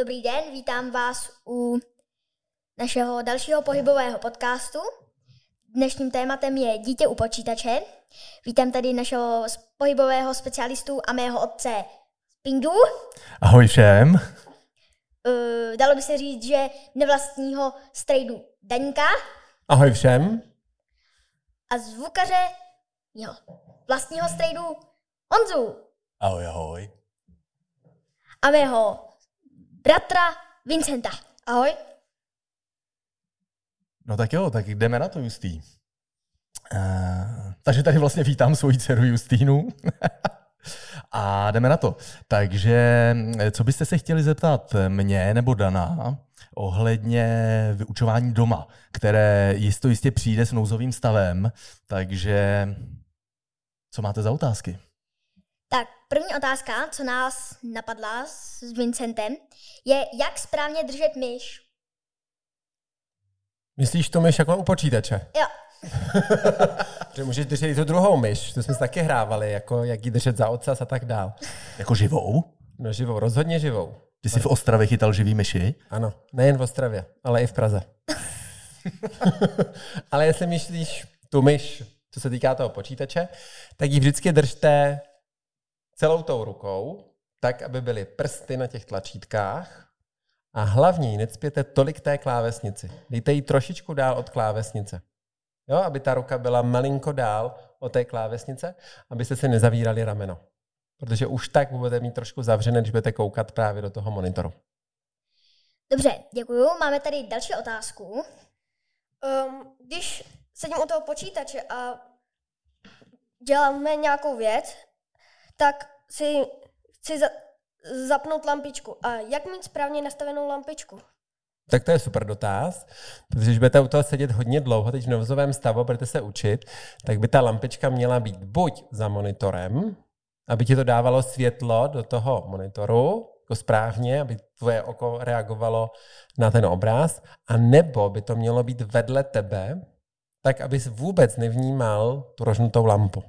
Dobrý den, vítám vás u našeho dalšího pohybového podcastu. Dnešním tématem je dítě u počítače. Vítám tady našeho pohybového specialistu a mého otce Pindu. Ahoj všem. Uh, dalo by se říct, že nevlastního strejdu Daňka. Ahoj všem. A zvukaře jeho vlastního strejdu Honzu. Ahoj, ahoj. A mého bratra Vincenta. Ahoj. No tak jo, tak jdeme na to, Justý. Uh, takže tady vlastně vítám svoji dceru Justínu. A jdeme na to. Takže co byste se chtěli zeptat mě nebo Dana ohledně vyučování doma, které jisto jistě přijde s nouzovým stavem, takže co máte za otázky? Tak první otázka, co nás napadla s Vincentem, je, jak správně držet myš. Myslíš to myš jako u počítače? Jo. že můžeš držet i tu druhou myš, to jsme si taky hrávali, jako jak ji držet za ocas a tak dál. Jako živou? No živou, rozhodně živou. Ty jsi v Ostravě chytal živý myši? Ano, nejen v Ostravě, ale i v Praze. ale jestli myslíš tu myš, co se týká toho počítače, tak ji vždycky držte celou tou rukou, tak, aby byly prsty na těch tlačítkách a hlavně necpěte tolik té klávesnici. Dejte ji trošičku dál od klávesnice. Jo, aby ta ruka byla malinko dál od té klávesnice, abyste si nezavírali rameno. Protože už tak budete mít trošku zavřené, když budete koukat právě do toho monitoru. Dobře, děkuju. Máme tady další otázku. Um, když sedím u toho počítače a děláme nějakou věc, tak si chci za, zapnout lampičku. A jak mít správně nastavenou lampičku? Tak to je super dotaz, protože když budete u toho sedět hodně dlouho, teď v novozovém stavu, budete se učit, tak by ta lampička měla být buď za monitorem, aby ti to dávalo světlo do toho monitoru, jako správně, aby tvoje oko reagovalo na ten obraz, a nebo by to mělo být vedle tebe, tak abys vůbec nevnímal tu rožnutou lampu.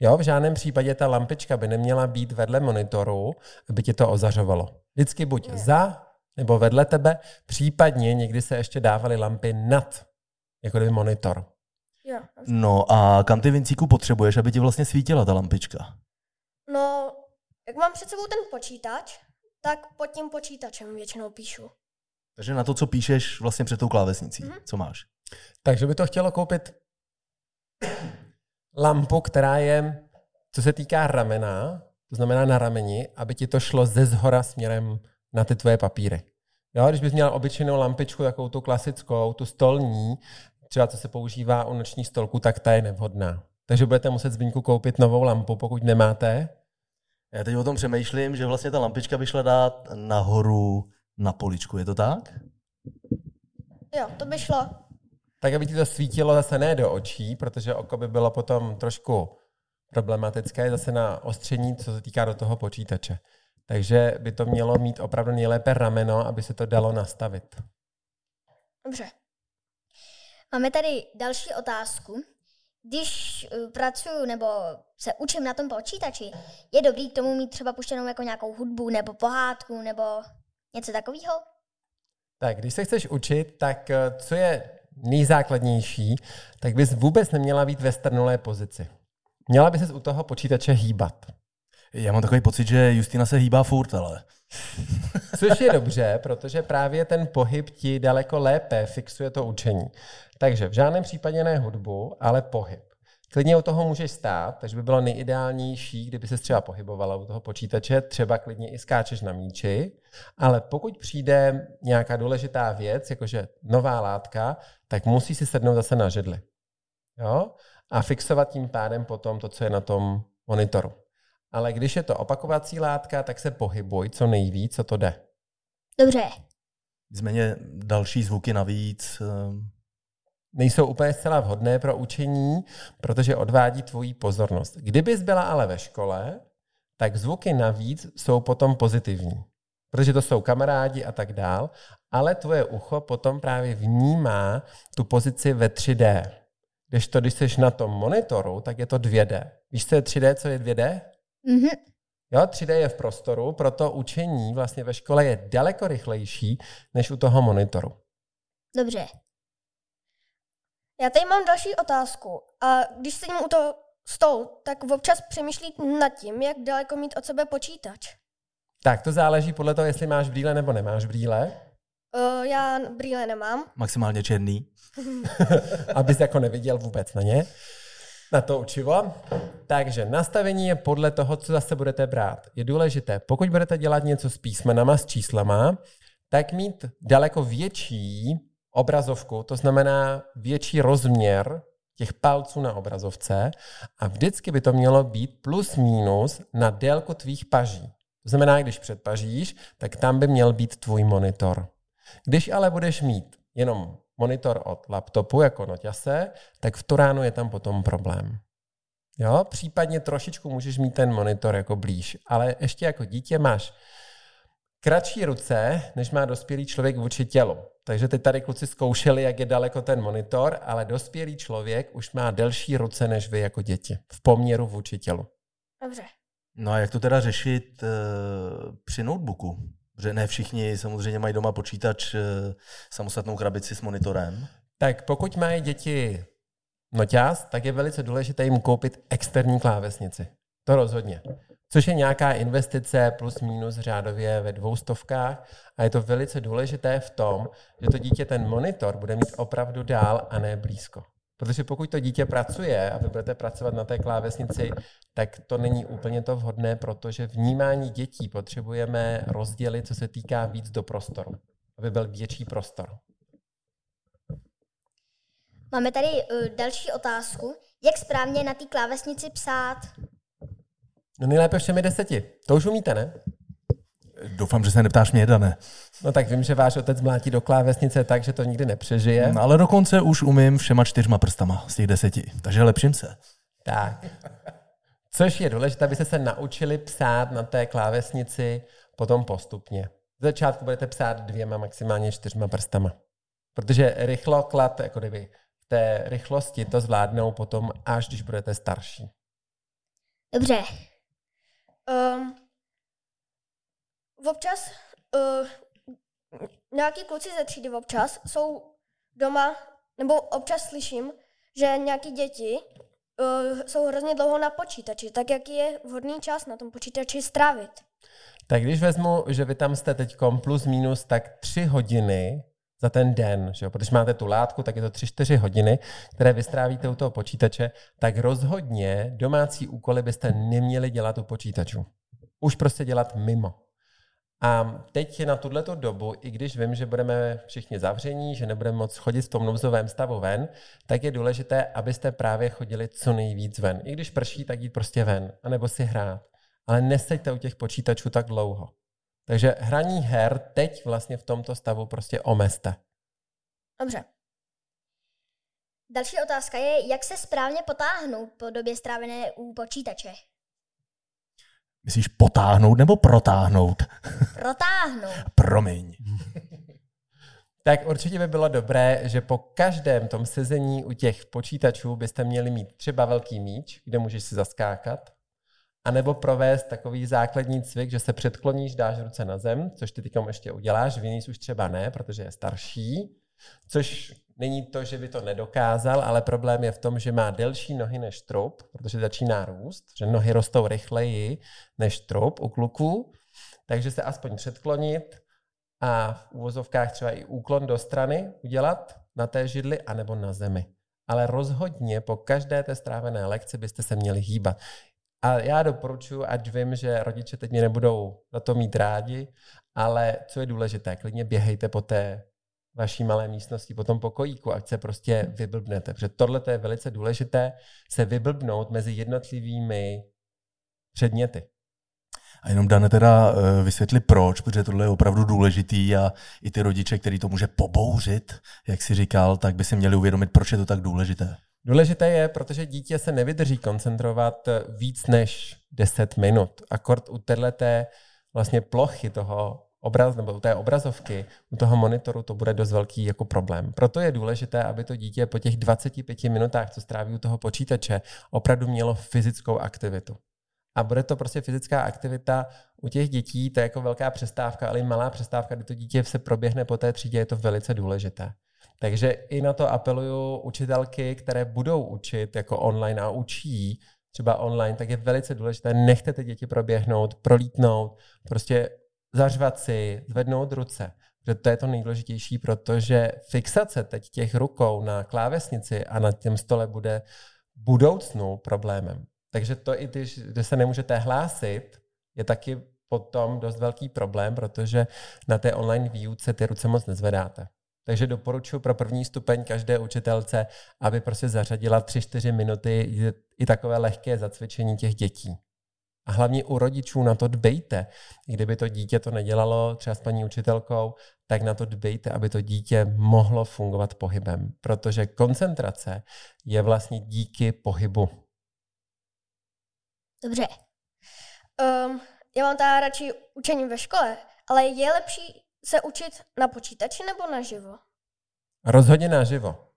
Jo, v žádném případě ta lampička by neměla být vedle monitoru, aby ti to ozařovalo. Vždycky buď je. za nebo vedle tebe, případně někdy se ještě dávaly lampy nad, jako kdyby monitor. Jo. No a kam ty Vincíku potřebuješ, aby ti vlastně svítila ta lampička? No, jak mám před sebou ten počítač, tak pod tím počítačem většinou píšu. Takže na to, co píšeš vlastně před tou klávesnicí. Mm-hmm. Co máš? Takže by to chtělo koupit lampu, která je, co se týká ramena, to znamená na rameni, aby ti to šlo ze zhora směrem na ty tvoje papíry. Jo, když bys měl obyčejnou lampičku, takovou tu klasickou, tu stolní, třeba co se používá u nočních stolků, tak ta je nevhodná. Takže budete muset zbyňku koupit novou lampu, pokud nemáte. Já teď o tom přemýšlím, že vlastně ta lampička by šla dát nahoru na poličku, je to tak? Jo, to by šlo. Tak, aby ti to svítilo zase ne do očí, protože oko by bylo potom trošku problematické zase na ostření, co se týká do toho počítače. Takže by to mělo mít opravdu nejlépe rameno, aby se to dalo nastavit. Dobře. Máme tady další otázku. Když uh, pracuju nebo se učím na tom počítači, je dobrý k tomu mít třeba puštěnou jako nějakou hudbu nebo pohádku nebo něco takového? Tak, když se chceš učit, tak eh, co je nejzákladnější, tak bys vůbec neměla být ve strnulé pozici. Měla by se u toho počítače hýbat. Já mám takový pocit, že Justina se hýbá furt, ale... Což je dobře, protože právě ten pohyb ti daleko lépe fixuje to učení. Takže v žádném případě ne hudbu, ale pohyb. Klidně u toho můžeš stát, takže by bylo nejideálnější, kdyby se třeba pohybovala u toho počítače, třeba klidně i skáčeš na míči, ale pokud přijde nějaká důležitá věc, jakože nová látka, tak musí si sednout zase na židli. Jo? A fixovat tím pádem potom to, co je na tom monitoru. Ale když je to opakovací látka, tak se pohybuj co nejvíc, co to jde. Dobře. Nicméně další zvuky navíc ehm, nejsou úplně zcela vhodné pro učení, protože odvádí tvoji pozornost. Kdybys byla ale ve škole, tak zvuky navíc jsou potom pozitivní, protože to jsou kamarádi a tak dál, ale tvoje ucho potom právě vnímá tu pozici ve 3D. Když to, když jsi na tom monitoru, tak je to 2D. Víš, co je 3D, co je 2D? Mhm. Jo, 3D je v prostoru, proto učení vlastně ve škole je daleko rychlejší než u toho monitoru. Dobře. Já tady mám další otázku. A když sedím u toho stolu, tak občas přemýšlí nad tím, jak daleko mít od sebe počítač. Tak to záleží podle toho, jestli máš brýle nebo nemáš brýle. Uh, já brýle nemám. Maximálně černý. abys jako neviděl vůbec na ně, na to učivo. Takže nastavení je podle toho, co zase budete brát. Je důležité, pokud budete dělat něco s písmenama, s číslama, tak mít daleko větší obrazovku, to znamená větší rozměr těch palců na obrazovce a vždycky by to mělo být plus minus na délku tvých paží. To znamená, když předpažíš, tak tam by měl být tvůj monitor. Když ale budeš mít jenom monitor od laptopu jako noťase, tak v Turánu je tam potom problém. Jo, případně trošičku můžeš mít ten monitor jako blíž, ale ještě jako dítě máš kratší ruce, než má dospělý člověk vůči tělu. Takže teď tady kluci zkoušeli, jak je daleko ten monitor, ale dospělý člověk už má delší ruce než vy jako děti v poměru vůči tělu. Dobře. No a jak to teda řešit uh, při notebooku? Protože ne všichni samozřejmě mají doma počítač, uh, samostatnou krabici s monitorem. Tak pokud mají děti noťaz, tak je velice důležité jim koupit externí klávesnici. To rozhodně. Což je nějaká investice plus minus řádově ve dvoustovkách a je to velice důležité v tom, že to dítě ten monitor bude mít opravdu dál a ne blízko. Protože pokud to dítě pracuje a vy budete pracovat na té klávesnici, tak to není úplně to vhodné, protože vnímání dětí potřebujeme rozdělit, co se týká víc do prostoru, aby byl větší prostor. Máme tady uh, další otázku. Jak správně na té klávesnici psát? No nejlépe všemi deseti. To už umíte, ne? Doufám, že se neptáš mě, Dané. No tak vím, že váš otec mlátí do klávesnice tak, že to nikdy nepřežije. No, ale dokonce už umím všema čtyřma prstama z těch deseti, takže lepším se. Tak. Což je důležité, abyste se naučili psát na té klávesnici potom postupně. V začátku budete psát dvěma, maximálně čtyřma prstama. Protože rychloklad, jako kdyby v té rychlosti to zvládnou potom, až když budete starší. Dobře. Um, občas uh, nějaký kluci ze třídy občas jsou doma, nebo občas slyším, že nějaký děti uh, jsou hrozně dlouho na počítači, tak jaký je vhodný čas na tom počítači strávit? Tak když vezmu, že vy tam jste teď plus minus tak tři hodiny za ten den, že jo? protože máte tu látku, tak je to 3-4 hodiny, které vystrávíte u toho počítače, tak rozhodně domácí úkoly byste neměli dělat u počítaču. Už prostě dělat mimo. A teď na tuto dobu, i když vím, že budeme všichni zavření, že nebudeme moc chodit v tom nouzovém stavu ven, tak je důležité, abyste právě chodili co nejvíc ven. I když prší, tak jít prostě ven, anebo si hrát. Ale neseďte u těch počítačů tak dlouho. Takže hraní her teď vlastně v tomto stavu prostě omezte. Dobře. Další otázka je, jak se správně potáhnout po době strávené u počítače? Myslíš potáhnout nebo protáhnout? Protáhnout. Promiň. Tak určitě by bylo dobré, že po každém tom sezení u těch počítačů byste měli mít třeba velký míč, kde můžeš si zaskákat, anebo provést takový základní cvik, že se předkloníš, dáš ruce na zem, což ty teď ještě uděláš, Viníc už třeba ne, protože je starší, což není to, že by to nedokázal, ale problém je v tom, že má delší nohy než trup, protože začíná růst, že nohy rostou rychleji než trup u kluků, takže se aspoň předklonit a v úvozovkách třeba i úklon do strany udělat na té židli anebo na zemi. Ale rozhodně po každé té strávené lekci byste se měli hýbat. A já doporučuji, ať vím, že rodiče teď mě nebudou za to mít rádi, ale co je důležité, klidně běhejte po té vaší malé místnosti, po tom pokojíku, ať se prostě vyblbnete. Protože tohle je velice důležité, se vyblbnout mezi jednotlivými předměty. A jenom Dane teda eh, vysvětli proč, protože tohle je opravdu důležitý a i ty rodiče, který to může pobouřit, jak si říkal, tak by si měli uvědomit, proč je to tak důležité. Důležité je, protože dítě se nevydrží koncentrovat víc než 10 minut. Akord u této vlastně plochy toho obraz nebo u té obrazovky, u toho monitoru to bude dost velký jako problém. Proto je důležité, aby to dítě po těch 25 minutách, co stráví u toho počítače, opravdu mělo fyzickou aktivitu. A bude to prostě fyzická aktivita u těch dětí, to je jako velká přestávka, ale i malá přestávka, kdy to dítě se proběhne po té třídě, je to velice důležité. Takže i na to apeluju učitelky, které budou učit jako online a učí třeba online, tak je velice důležité, nechte ty děti proběhnout, prolítnout, prostě zařvat si, zvednout ruce. Že to je to nejdůležitější, protože fixace teď těch rukou na klávesnici a na těm stole bude budoucnu problémem. Takže to i když, kde se nemůžete hlásit, je taky potom dost velký problém, protože na té online výuce ty ruce moc nezvedáte. Takže doporučuji pro první stupeň každé učitelce, aby prostě zařadila 3-4 minuty i takové lehké zacvičení těch dětí. A hlavně u rodičů na to dbejte. Kdyby to dítě to nedělalo třeba s paní učitelkou, tak na to dbejte, aby to dítě mohlo fungovat pohybem. Protože koncentrace je vlastně díky pohybu. Dobře. Um, já mám teda radši učení ve škole, ale je lepší se učit na počítači nebo naživo? Rozhodně naživo.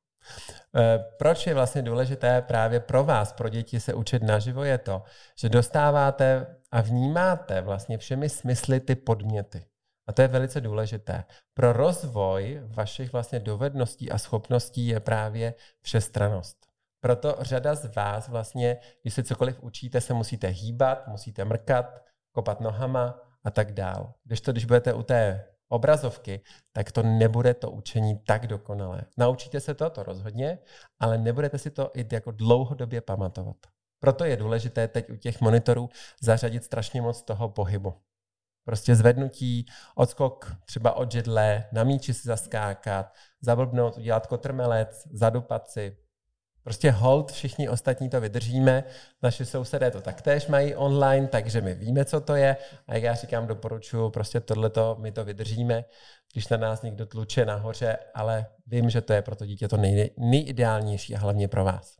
E, proč je vlastně důležité právě pro vás, pro děti se učit naživo, je to, že dostáváte a vnímáte vlastně všemi smysly ty podměty. A to je velice důležité. Pro rozvoj vašich vlastně dovedností a schopností je právě všestranost. Proto řada z vás vlastně, když se cokoliv učíte, se musíte hýbat, musíte mrkat, kopat nohama a tak dál. Když to, když budete u té obrazovky, tak to nebude to učení tak dokonalé. Naučíte se to, to rozhodně, ale nebudete si to i jako dlouhodobě pamatovat. Proto je důležité teď u těch monitorů zařadit strašně moc toho pohybu. Prostě zvednutí, odskok třeba od židle, na míči si zaskákat, zablbnout, udělat kotrmelec, zadupat si, Prostě hold, všichni ostatní to vydržíme, naši sousedé to taktéž mají online, takže my víme, co to je. A jak já říkám, doporučuji, prostě tohleto my to vydržíme, když na nás někdo tluče nahoře, ale vím, že to je pro to dítě to nej, nejideálnější a hlavně pro vás.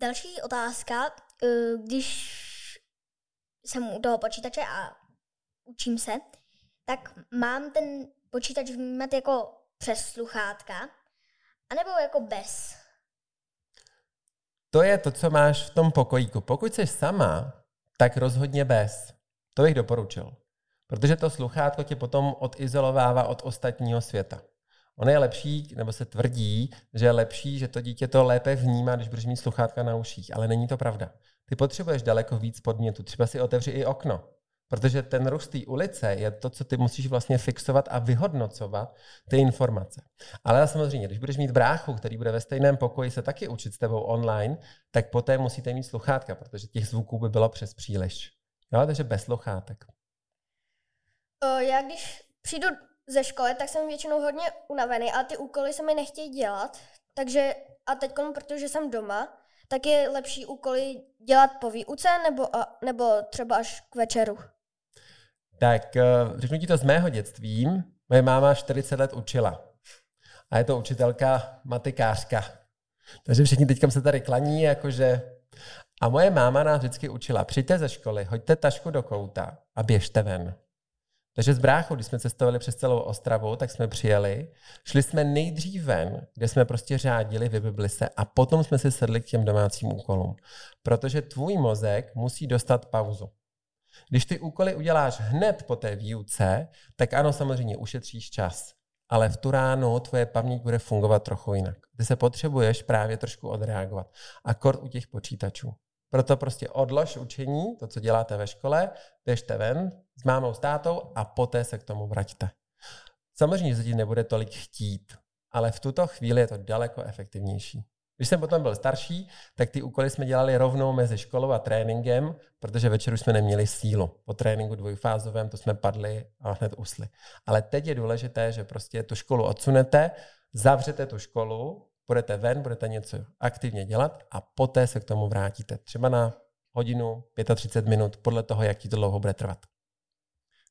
Další otázka, eh, když jsem u toho počítače a učím se, tak mám ten počítač vnímat jako přes sluchátka, a nebo jako bez? To je to, co máš v tom pokojíku. Pokud jsi sama, tak rozhodně bez. To bych doporučil. Protože to sluchátko tě potom odizolovává od ostatního světa. Ono je lepší, nebo se tvrdí, že je lepší, že to dítě to lépe vnímá, když budeš mít sluchátka na uších, ale není to pravda. Ty potřebuješ daleko víc podmětu. Třeba si otevři i okno. Protože ten růst té ulice je to, co ty musíš vlastně fixovat a vyhodnocovat ty informace. Ale samozřejmě, když budeš mít bráchu, který bude ve stejném pokoji se taky učit s tebou online, tak poté musíte mít sluchátka, protože těch zvuků by bylo přes příliš. Jo, takže bez sluchátek. Já když přijdu ze školy, tak jsem většinou hodně unavený a ty úkoly se mi nechtějí dělat. Takže a teď, protože jsem doma, tak je lepší úkoly dělat po výuce nebo, a, nebo třeba až k večeru. Tak eh, řeknu ti to z mého dětství. Moje máma 40 let učila. A je to učitelka matikářka. Takže všichni teďka se tady klaní, jakože... A moje máma nás vždycky učila, přijďte ze školy, hoďte tašku do kouta a běžte ven. Takže z bráchou, když jsme cestovali přes celou Ostravu, tak jsme přijeli, šli jsme nejdřív ven, kde jsme prostě řádili, vybibli se a potom jsme si sedli k těm domácím úkolům. Protože tvůj mozek musí dostat pauzu. Když ty úkoly uděláš hned po té výuce, tak ano, samozřejmě ušetříš čas. Ale v tu ránu tvoje paměť bude fungovat trochu jinak. Ty se potřebuješ právě trošku odreagovat. A kort u těch počítačů. Proto prostě odlož učení, to, co děláte ve škole, běžte ven s mámou, s tátou a poté se k tomu vraťte. Samozřejmě, že se ti nebude tolik chtít, ale v tuto chvíli je to daleko efektivnější. Když jsem potom byl starší, tak ty úkoly jsme dělali rovnou mezi školou a tréninkem, protože večer už jsme neměli sílu. Po tréninku dvojfázovém to jsme padli a hned usli. Ale teď je důležité, že prostě tu školu odsunete, zavřete tu školu, budete ven, budete něco aktivně dělat a poté se k tomu vrátíte. Třeba na hodinu, 35 minut, podle toho, jak ti to dlouho bude trvat.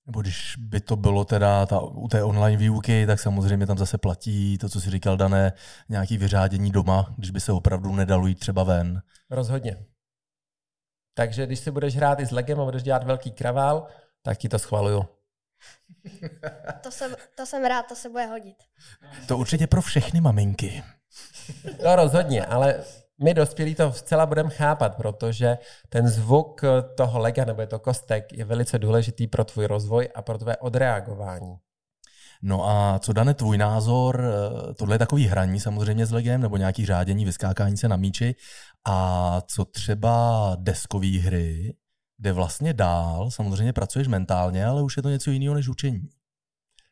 Nebo když by to bylo teda ta, u té online výuky, tak samozřejmě tam zase platí to, co si říkal, dané nějaký vyřádění doma, když by se opravdu nedalo jít třeba ven. Rozhodně. Takže když si budeš hrát i s legem a budeš dělat velký kravál, tak ti to schvaluju. To jsem, to jsem rád, to se bude hodit. To určitě pro všechny maminky. No rozhodně, ale my dospělí to zcela budeme chápat, protože ten zvuk toho lega nebo je to kostek je velice důležitý pro tvůj rozvoj a pro tvé odreagování. No a co dane tvůj názor, eh, tohle je takový hraní samozřejmě s legem, nebo nějaký řádění, vyskákání se na míči, a co třeba deskové hry, kde vlastně dál samozřejmě pracuješ mentálně, ale už je to něco jiného než učení.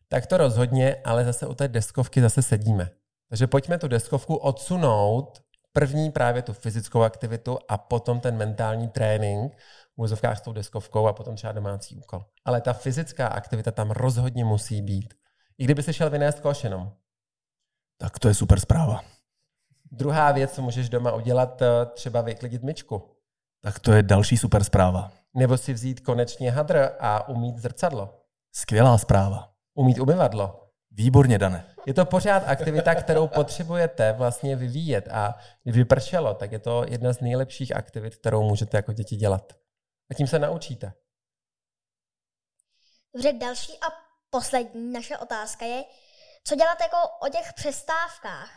Tak to rozhodně, ale zase u té deskovky zase sedíme. Takže pojďme tu deskovku odsunout, první právě tu fyzickou aktivitu a potom ten mentální trénink v úzovkách s tou deskovkou a potom třeba domácí úkol. Ale ta fyzická aktivita tam rozhodně musí být. I kdyby se šel vynést koš jenom. Tak to je super zpráva. Druhá věc, co můžeš doma udělat, eh, třeba vyklidit myčku. Tak to je další super zpráva. Nebo si vzít konečně hadr a umít zrcadlo. Skvělá zpráva. Umít umyvadlo. Výborně, Dane. Je to pořád aktivita, kterou potřebujete vlastně vyvíjet a když vypršelo, tak je to jedna z nejlepších aktivit, kterou můžete jako děti dělat. A tím se naučíte. Dobře, další a poslední naše otázka je, co dělat jako o těch přestávkách?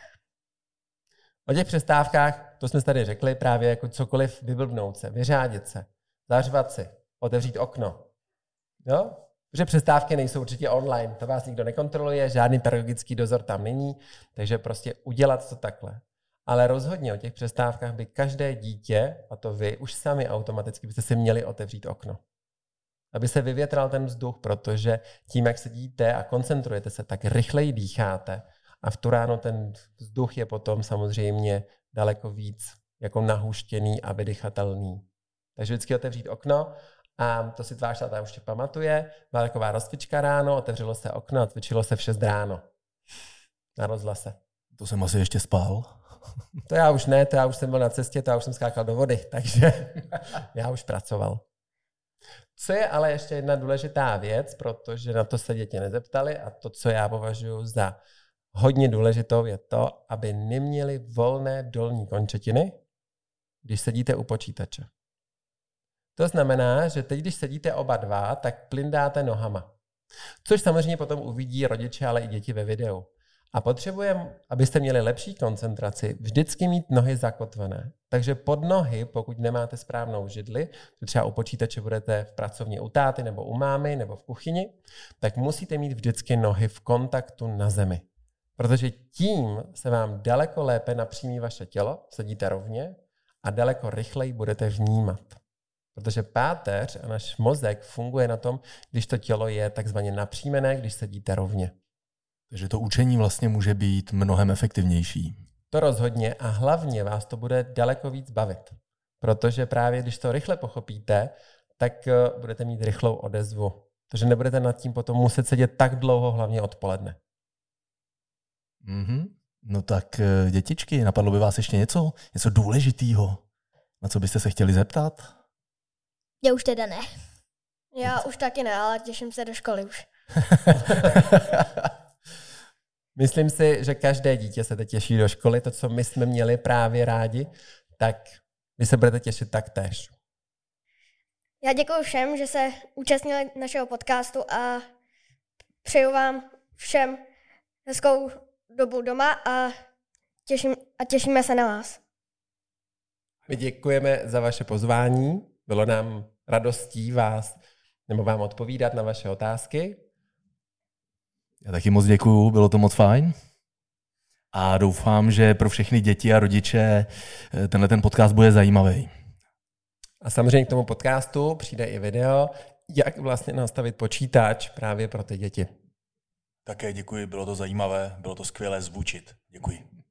O těch přestávkách, to jsme tady řekli, právě jako cokoliv vyblbnout se, vyřádit se, zařvat si, otevřít okno. Jo? Protože přestávky nejsou určitě online, to vás nikdo nekontroluje, žádný pedagogický dozor tam není, takže prostě udělat to takhle. Ale rozhodně o těch přestávkách by každé dítě, a to vy, už sami automaticky byste si měli otevřít okno. Aby se vyvětral ten vzduch, protože tím, jak sedíte a koncentrujete se, tak rychleji dýcháte a v tu ráno ten vzduch je potom samozřejmě daleko víc jako nahuštěný a vydychatelný. Takže vždycky otevřít okno a to si tvář táta už pamatuje. Byla taková rozcvička ráno, otevřelo se okno a cvičilo se v 6 ráno. Na rozhlase. To jsem asi ještě spal. To já už ne, to já už jsem byl na cestě, to já už jsem skákal do vody, takže já už pracoval. Co je ale ještě jedna důležitá věc, protože na to se děti nezeptali a to, co já považuji za hodně důležitou, je to, aby neměli volné dolní končetiny, když sedíte u počítače. To znamená, že teď, když sedíte oba dva, tak plindáte nohama. Což samozřejmě potom uvidí rodiče, ale i děti ve videu. A potřebujeme, abyste měli lepší koncentraci, vždycky mít nohy zakotvené. Takže pod nohy, pokud nemáte správnou židli, třeba u počítače budete v pracovně u táty nebo u mámy nebo v kuchyni, tak musíte mít vždycky nohy v kontaktu na zemi. Protože tím se vám daleko lépe napřímí vaše tělo, sedíte rovně a daleko rychleji budete vnímat. Protože páteř a náš mozek funguje na tom, když to tělo je takzvaně napřímené, když sedíte rovně. Takže to učení vlastně může být mnohem efektivnější. To rozhodně a hlavně vás to bude daleko víc bavit. Protože právě když to rychle pochopíte, tak eh, budete mít rychlou odezvu. Takže nebudete nad tím potom muset sedět tak dlouho, hlavně odpoledne. Mm-hmm. No tak eh, dětičky, napadlo by vás ještě něco? Něco důležitého? Na co byste se chtěli zeptat? Já už teda ne. Já už taky ne, ale těším se do školy už. Myslím si, že každé dítě se teď těší do školy. To, co my jsme měli právě rádi, tak vy se budete těšit taktéž. Já děkuji všem, že se účastnili našeho podcastu a přeju vám všem hezkou dobu doma a, těším, a těšíme se na vás. My děkujeme za vaše pozvání. Bylo nám radostí vás nebo vám odpovídat na vaše otázky. Já taky moc děkuju, bylo to moc fajn. A doufám, že pro všechny děti a rodiče eh, tenhle ten podcast bude zajímavý. A samozřejmě k tomu podcastu přijde i video, jak vlastně nastavit počítač právě pro ty děti. Také děkuji, bylo to zajímavé, bylo to skvělé zvučit. Děkuji.